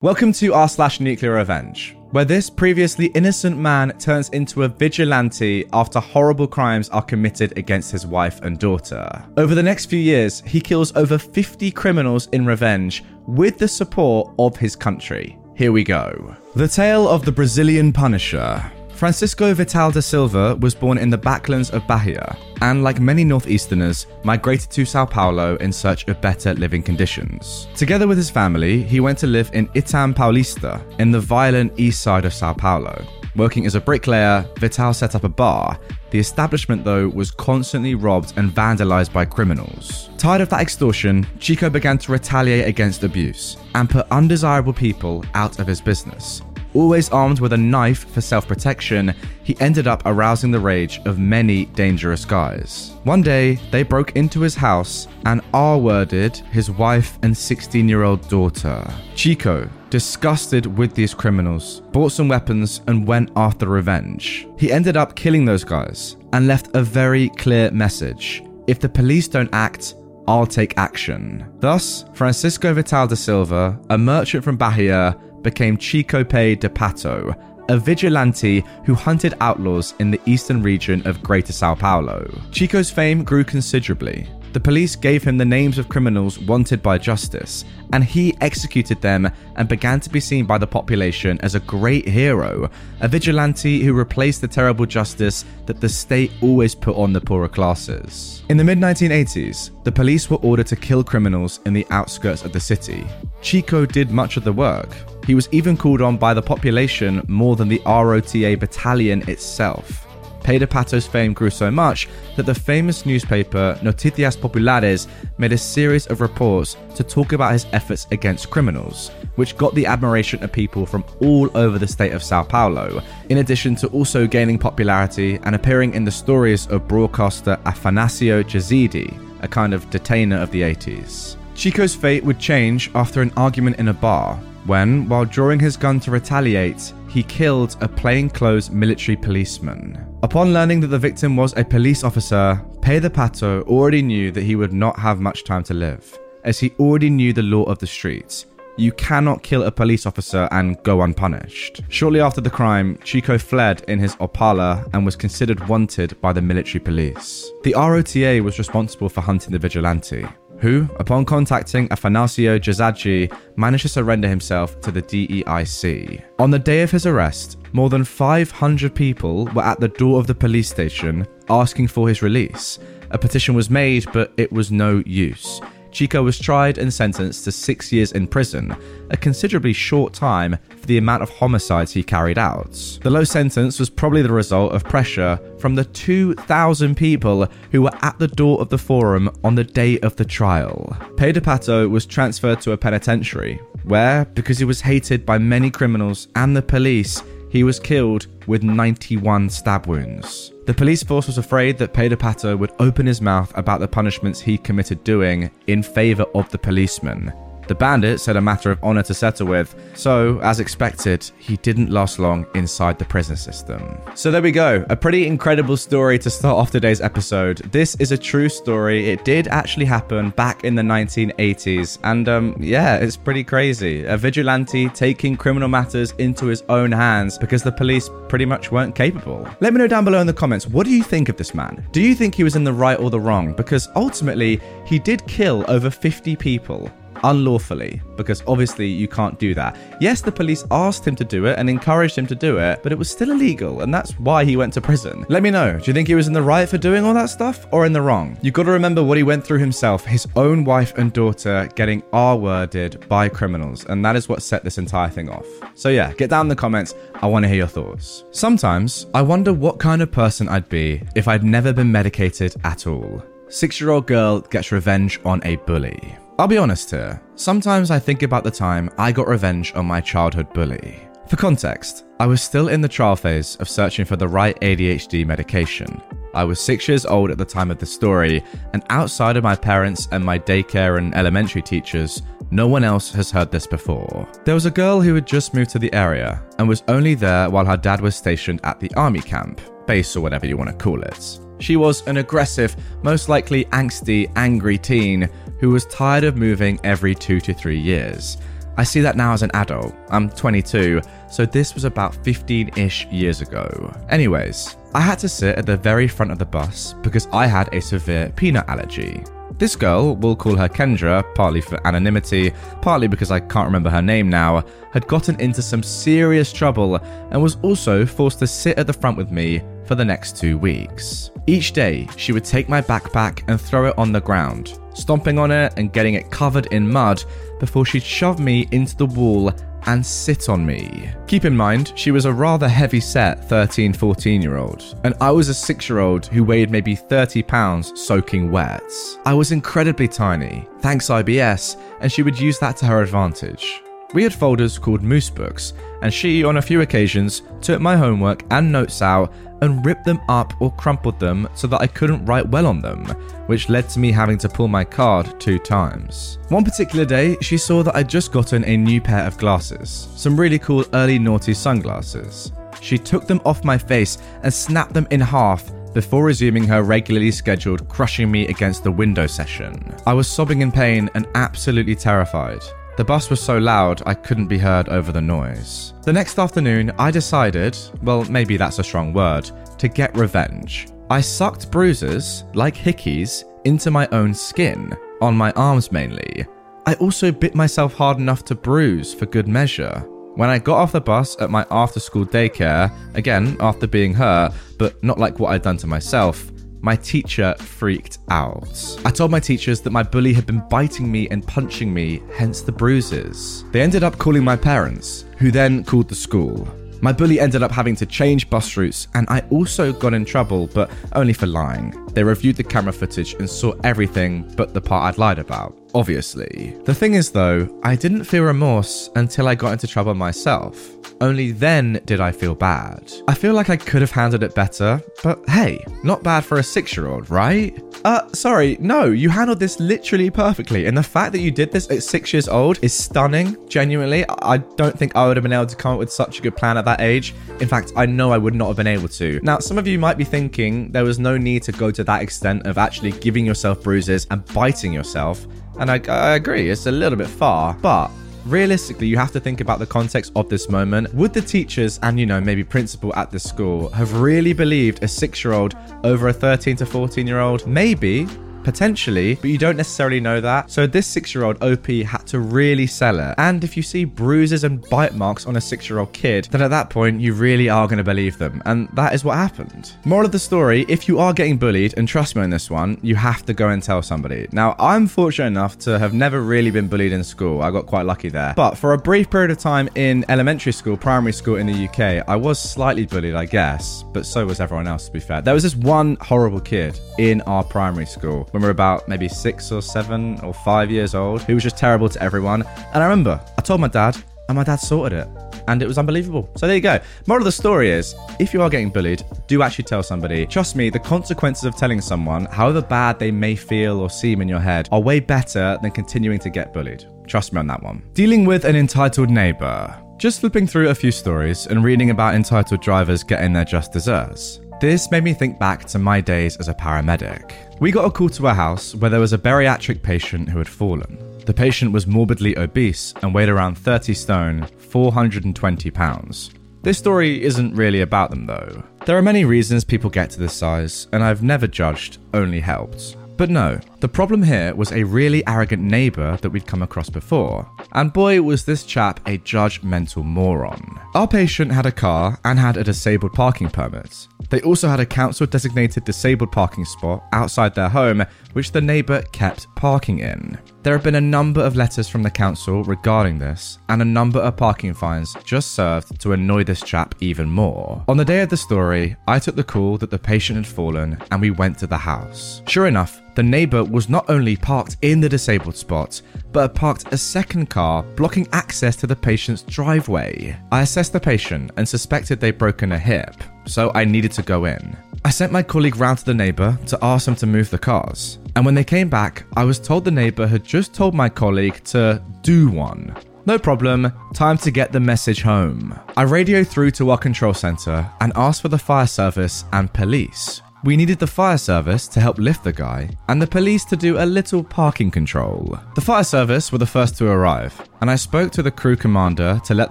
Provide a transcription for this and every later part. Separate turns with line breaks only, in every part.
Welcome to r slash nuclear revenge, where this previously innocent man turns into a vigilante after horrible crimes are committed against his wife and daughter. Over the next few years, he kills over 50 criminals in revenge with the support of his country. Here we go. The tale of the Brazilian Punisher. Francisco Vital da Silva was born in the backlands of Bahia and, like many Northeasterners, migrated to Sao Paulo in search of better living conditions. Together with his family, he went to live in Itaim Paulista in the violent east side of Sao Paulo. Working as a bricklayer, Vital set up a bar. The establishment, though, was constantly robbed and vandalized by criminals. Tired of that extortion, Chico began to retaliate against abuse and put undesirable people out of his business. Always armed with a knife for self protection, he ended up arousing the rage of many dangerous guys. One day, they broke into his house and R worded his wife and 16 year old daughter. Chico, disgusted with these criminals, bought some weapons and went after revenge. He ended up killing those guys and left a very clear message if the police don't act, I'll take action. Thus, Francisco Vital da Silva, a merchant from Bahia, became Chico Pé de Pato, a vigilante who hunted outlaws in the eastern region of Greater Sao Paulo. Chico's fame grew considerably. The police gave him the names of criminals wanted by justice, and he executed them and began to be seen by the population as a great hero, a vigilante who replaced the terrible justice that the state always put on the poorer classes. In the mid 1980s, the police were ordered to kill criminals in the outskirts of the city. Chico did much of the work, he was even called on by the population more than the ROTA battalion itself. Pé de Pato's fame grew so much that the famous newspaper Noticias Populares made a series of reports to talk about his efforts against criminals, which got the admiration of people from all over the state of Sao Paulo, in addition to also gaining popularity and appearing in the stories of broadcaster Afanasio Jazadji, a kind of Datena of the 80s. Chico's fate would change after an argument in a bar, when, while drawing his gun to retaliate, he killed a plainclothes military policeman. Upon learning that the victim was a police officer, Pé de Pato already knew that he would not have much time to live, as he already knew the law of the streets. You cannot kill a police officer and go unpunished. Shortly after the crime, Chico fled in his Opala and was considered wanted by the military police. The ROTA was responsible for hunting the vigilante, who, upon contacting Afanasio Jazadji, managed to surrender himself to the DEIC. On the day of his arrest, more than 500 people were at the door of the police station asking for his release. A petition was made, but it was no use. Chico was tried and sentenced to six years in prison, a considerably short time for the amount of homicides he carried out. The low sentence was probably the result of pressure from the 2,000 people who were at the door of the forum on the day of the trial. Pé de Pato was transferred to a penitentiary, where, because he was hated by many criminals and the police, he was killed with 91 stab wounds. The police force was afraid that Pé de Pato would open his mouth about the punishments he committed doing in favour of the policeman, the bandit said a matter of honour to settle with, so, as expected, he didn't last long inside the prison system. So there we go, a pretty incredible story to start off today's episode. This is a true story, it did actually happen back in the 1980s, and um, yeah, it's pretty crazy. A vigilante taking criminal matters into his own hands because the police pretty much weren't capable. Let me know down below in the comments, what do you think of this man? Do you think he was in the right or the wrong? Because ultimately, he did kill over 50 people unlawfully because obviously you can't do that. Yes, the police asked him to do it and encouraged him to do it, but it was still illegal and that's why he went to prison. Let me know. Do you think he was in the right for doing all that stuff or in the wrong? You got to remember what he went through himself, his own wife and daughter getting R-worded by criminals, and that is what set this entire thing off. So yeah, get down in the comments. I want to hear your thoughts. Sometimes I wonder what kind of person I'd be if I'd never been medicated at all. Six year old girl gets revenge on a bully. I'll be honest here, sometimes I think about the time I got revenge on my childhood bully. For context, I was still in the trial phase of searching for the right ADHD medication. I was six years old at the time of the story, and outside of my parents and my daycare and elementary teachers, no one else has heard this before. There was a girl who had just moved to the area and was only there while her dad was stationed at the army camp, base or whatever you want to call it. She was an aggressive, most likely angsty, angry teen who was tired of moving every two to three years. I see that now as an adult. I'm 22, so this was about 15 ish years ago. Anyways, I had to sit at the very front of the bus because I had a severe peanut allergy. This girl, we'll call her Kendra, partly for anonymity, partly because I can't remember her name now, had gotten into some serious trouble and was also forced to sit at the front with me for the next two weeks. Each day, she would take my backpack and throw it on the ground, stomping on it and getting it covered in mud before she'd shove me into the wall and sit on me. Keep in mind, she was a rather heavy set 13, 14 year old, and I was a 6 year old who weighed maybe 30 pounds soaking wet. I was incredibly tiny, thanks IBS, and she would use that to her advantage. We had folders called Moose Books, and she, on a few occasions, took my homework and notes out and ripped them up or crumpled them so that I couldn't write well on them, which led to me having to pull my card two times. One particular day, she saw that I'd just gotten a new pair of glasses, some really cool early naughty sunglasses. She took them off my face and snapped them in half before resuming her regularly scheduled crushing me against the window session. I was sobbing in pain and absolutely terrified. The bus was so loud I couldn't be heard over the noise. The next afternoon, I decided, well, maybe that's a strong word, to get revenge. I sucked bruises, like hickeys, into my own skin, on my arms mainly. I also bit myself hard enough to bruise for good measure. When I got off the bus at my after school daycare, again after being hurt, but not like what I'd done to myself, my teacher freaked out. I told my teachers that my bully had been biting me and punching me, hence the bruises. They ended up calling my parents, who then called the school. My bully ended up having to change bus routes, and I also got in trouble, but only for lying. They reviewed the camera footage and saw everything but the part I'd lied about obviously. The thing is, though, I didn't feel remorse until I got into trouble myself. Only then did I feel bad. I feel like I could have handled it better, but hey, not bad for a six year old, right? Uh, sorry, no, you handled this literally perfectly, and the fact that you did this at six years old is stunning, genuinely. I don't think I would have been able to come up with such a good plan at that age. In fact, I know I would not have been able to. Now, some of you might be thinking there was no need to go to that extent of actually giving yourself bruises and biting yourself. And I, I agree, it's a little bit far, but realistically, you have to think about the context of this moment. Would the teachers and, you know, maybe principal at the school have really believed a six year old over a 13 to 14 year old? Maybe, potentially, but you don't necessarily know that. So this six year old OP had to really sell it. And if you see bruises and bite marks on a six year old kid, then at that point, you really are going to believe them. And that is what happened. Moral of the story if you are getting bullied, and trust me on this one, you have to go and tell somebody. Now, I'm fortunate enough to have never really been bullied in school. I got quite lucky there. But for a brief period of time in elementary school, primary school in the UK, I was slightly bullied, I guess, but so was everyone else, to be fair. There was this one horrible kid in our primary school when we were about maybe six or seven or five years old, who was just terrible to everyone. And I remember I told my dad, and my dad sorted it. And it was unbelievable. So there you go. Moral of the story is if you are getting bullied, do actually tell somebody. Trust me, the consequences of telling someone, however bad they may feel or seem in your head, are way better than continuing to get bullied. Trust me on that one. Dealing with an entitled neighbor. Just flipping through a few stories and reading about entitled drivers getting their just desserts. This made me think back to my days as a paramedic. We got a call to our house where there was a bariatric patient who had fallen. The patient was morbidly obese and weighed around 30 stone, 420 pounds. This story isn't really about them though. There are many reasons people get to this size, and I've never judged, only helped. But no, the problem here was a really arrogant neighbour that we'd come across before. And boy, was this chap a judgmental moron. Our patient had a car and had a disabled parking permit. They also had a council designated disabled parking spot outside their home, which the neighbour kept parking in. There have been a number of letters from the council regarding this, and a number of parking fines just served to annoy this chap even more. On the day of the story, I took the call that the patient had fallen and we went to the house. Sure enough, the neighbour was not only parked in the disabled spot, but parked a second car blocking access to the patient's driveway. I assessed the patient and suspected they'd broken a hip, so I needed to go in. I sent my colleague round to the neighbour to ask them to move the cars, and when they came back, I was told the neighbour had just told my colleague to do one. No problem, time to get the message home. I radioed through to our control centre and asked for the fire service and police. We needed the fire service to help lift the guy, and the police to do a little parking control. The fire service were the first to arrive, and I spoke to the crew commander to let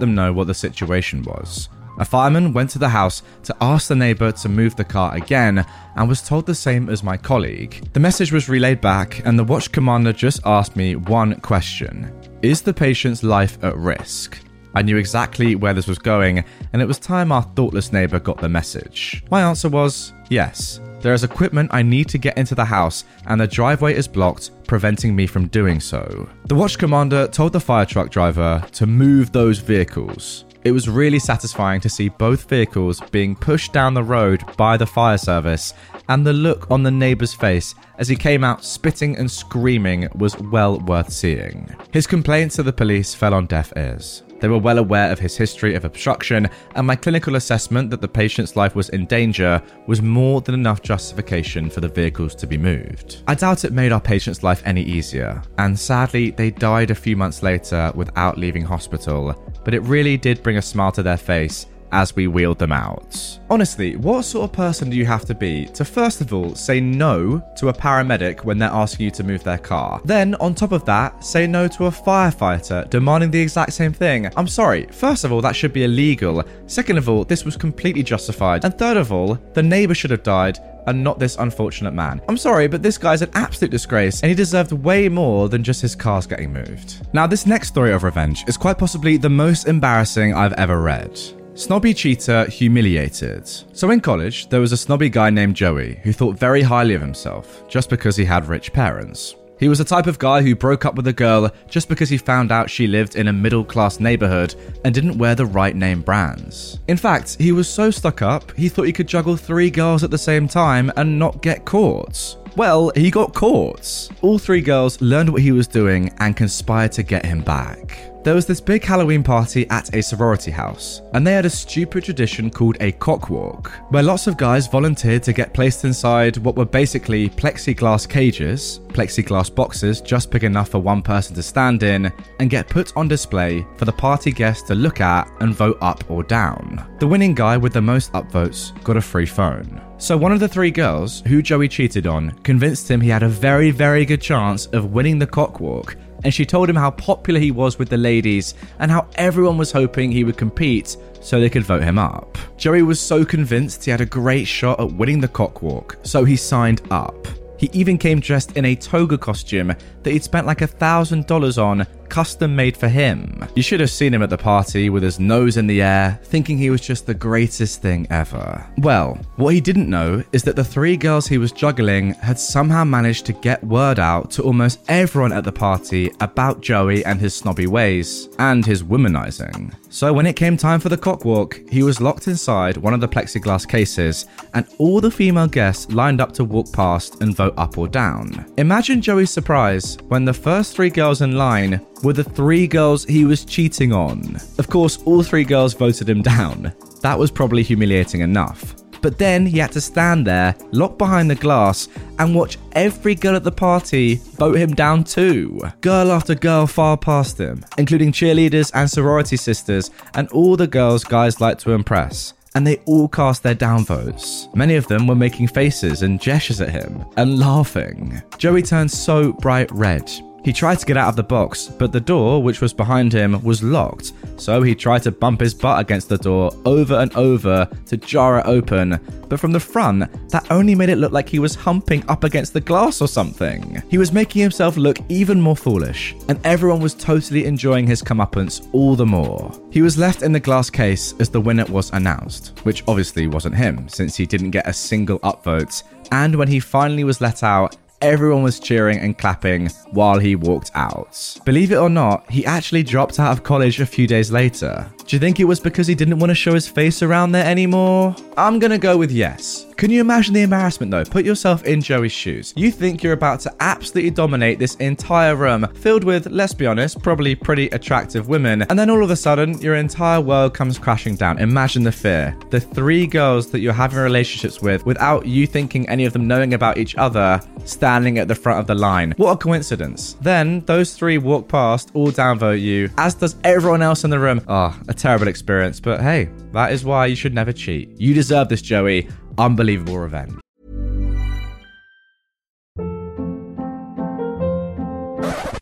them know what the situation was. A fireman went to the house to ask the neighbour to move the car again and was told the same as my colleague. The message was relayed back, and the watch commander just asked me one question Is the patient's life at risk? I knew exactly where this was going, and it was time our thoughtless neighbour got the message. My answer was yes. There is equipment I need to get into the house, and the driveway is blocked, preventing me from doing so. The watch commander told the fire truck driver to move those vehicles. It was really satisfying to see both vehicles being pushed down the road by the fire service, and the look on the neighbour's face as he came out spitting and screaming was well worth seeing. His complaints to the police fell on deaf ears. They were well aware of his history of obstruction, and my clinical assessment that the patient's life was in danger was more than enough justification for the vehicles to be moved. I doubt it made our patient's life any easier, and sadly, they died a few months later without leaving hospital, but it really did bring a smile to their face as we wheeled them out. Honestly, what sort of person do you have to be to first of all say no to a paramedic when they're asking you to move their car? Then, on top of that, say no to a firefighter demanding the exact same thing? I'm sorry, first of all, that should be illegal. Second of all, this was completely justified. And third of all, the neighbor should have died and not this unfortunate man. I'm sorry, but this guy's an absolute disgrace, and he deserved way more than just his cars getting moved. Now, this next story of revenge is quite possibly the most embarrassing I've ever read. Snobby cheater humiliated. So in college, there was a snobby guy named Joey who thought very highly of himself just because he had rich parents. He was the type of guy who broke up with a girl just because he found out she lived in a middle class neighborhood and didn't wear the right name brands. In fact, he was so stuck up, he thought he could juggle three girls at the same time and not get caught. Well, he got caught. All three girls learned what he was doing and conspired to get him back. There was this big Halloween party at a sorority house, and they had a stupid tradition called a cockwalk, where lots of guys volunteered to get placed inside what were basically plexiglass cages, plexiglass boxes just big enough for one person to stand in, and get put on display for the party guests to look at and vote up or down. The winning guy with the most upvotes got a free phone. So one of the three girls, who Joey cheated on, convinced him he had a very, very good chance of winning the cockwalk and she told him how popular he was with the ladies and how everyone was hoping he would compete so they could vote him up. Joey was so convinced he had a great shot at winning the cockwalk, so he signed up. He even came dressed in a toga costume that he'd spent like a thousand dollars on, custom made for him. You should have seen him at the party with his nose in the air, thinking he was just the greatest thing ever. Well, what he didn't know is that the three girls he was juggling had somehow managed to get word out to almost everyone at the party about Joey and his snobby ways, and his womanizing. So when it came time for the cockwalk, he was locked inside one of the plexiglass cases, and all the female guests lined up to walk past and vote up or down. Imagine Joey's surprise when the first three girls in line were the three girls he was cheating on. Of course, all three girls voted him down. That was probably humiliating enough. But then he had to stand there, locked behind the glass, and watch every girl at the party vote him down too. Girl after girl far past him, including cheerleaders and sorority sisters, and all the girls guys like to impress and they all cast their downvotes. Many of them were making faces and gestures at him and laughing. Joey turned so bright red he tried to get out of the box, but the door, which was behind him, was locked, so he tried to bump his butt against the door over and over to jar it open, but from the front, that only made it look like he was humping up against the glass or something. He was making himself look even more foolish, and everyone was totally enjoying his comeuppance all the more. He was left in the glass case as the winner was announced, which obviously wasn't him, since he didn't get a single upvote, and when he finally was let out, Everyone was cheering and clapping while he walked out. Believe it or not, he actually dropped out of college a few days later. Do you think it was because he didn't want to show his face around there anymore? I'm gonna go with yes. Can you imagine the embarrassment though? Put yourself in Joey's shoes. You think you're about to absolutely dominate this entire room filled with, let's be honest, probably pretty attractive women, and then all of a sudden, your entire world comes crashing down. Imagine the fear. The three girls that you're having relationships with, without you thinking any of them knowing about each other, standing at the front of the line. What a coincidence. Then those three walk past, all downvote you, as does everyone else in the room. Ah, terrible experience, but hey, that is why you should never cheat. You deserve this, Joey. Unbelievable revenge.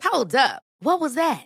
Hold up. What was that?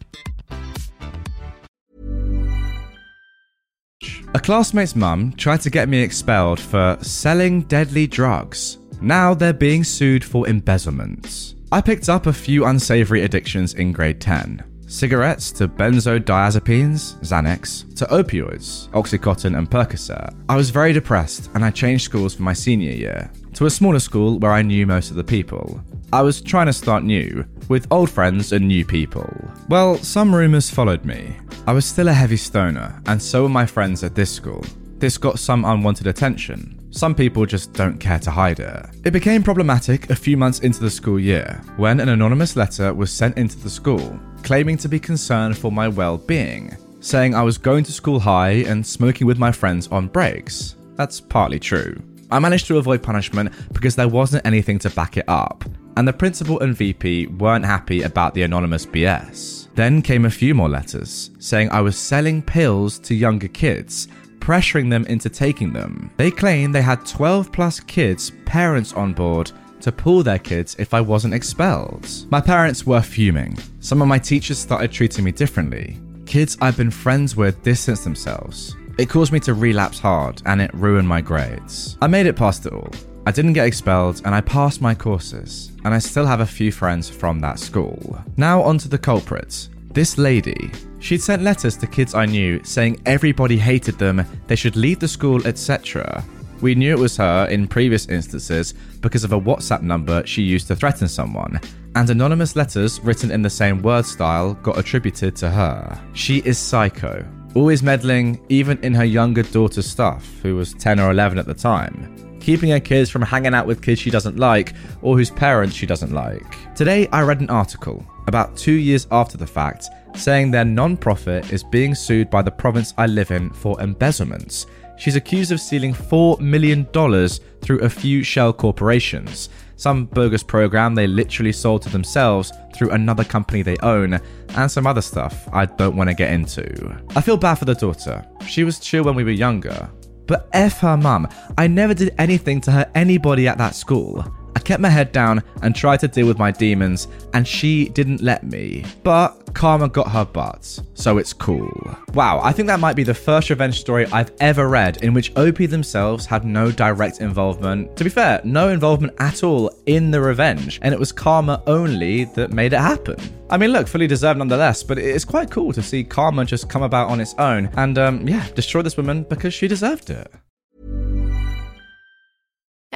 A classmate's mum tried to get me expelled for selling deadly drugs. Now they're being sued for embezzlement. I picked up a few unsavory addictions in grade 10 cigarettes to benzodiazepines, Xanax, to opioids, Oxycontin and Percocet. I was very depressed and I changed schools for my senior year to a smaller school where I knew most of the people. I was trying to start new, with old friends and new people. Well, some rumours followed me. I was still a heavy stoner, and so were my friends at this school. This got some unwanted attention. Some people just don't care to hide it. It became problematic a few months into the school year when an anonymous letter was sent into the school claiming to be concerned for my well being, saying I was going to school high and smoking with my friends on breaks. That's partly true. I managed to avoid punishment because there wasn't anything to back it up, and the principal and VP weren't happy about the anonymous BS. Then came a few more letters saying I was selling pills to younger kids, pressuring them into taking them. They claimed they had 12 plus kids' parents on board to pull their kids if I wasn't expelled. My parents were fuming. Some of my teachers started treating me differently. Kids I've been friends with distanced themselves. It caused me to relapse hard and it ruined my grades. I made it past it all. I didn't get expelled and I passed my courses, and I still have a few friends from that school. Now, on to the culprits. This lady, she'd sent letters to kids I knew saying everybody hated them, they should leave the school, etc. We knew it was her in previous instances because of a WhatsApp number she used to threaten someone, and anonymous letters written in the same word style got attributed to her. She is psycho, always meddling even in her younger daughter's stuff, who was 10 or 11 at the time, keeping her kids from hanging out with kids she doesn't like or whose parents she doesn't like. Today, I read an article about two years after the fact saying their non profit is being sued by the province I live in for embezzlements She's accused of stealing $4 million through a few shell corporations, some bogus program they literally sold to themselves through another company they own, and some other stuff I don't want to get into. I feel bad for the daughter. She was chill when we were younger. But F her mum, I never did anything to hurt anybody at that school. I kept my head down and tried to deal with my demons, and she didn't let me. But Karma got her butt, so it's cool. Wow, I think that might be the first revenge story I've ever read in which OP themselves had no direct involvement. To be fair, no involvement at all in the revenge, and it was Karma only that made it happen. I mean, look, fully deserved nonetheless, but it's quite cool to see Karma just come about on its own and, um, yeah, destroy this woman because she deserved it.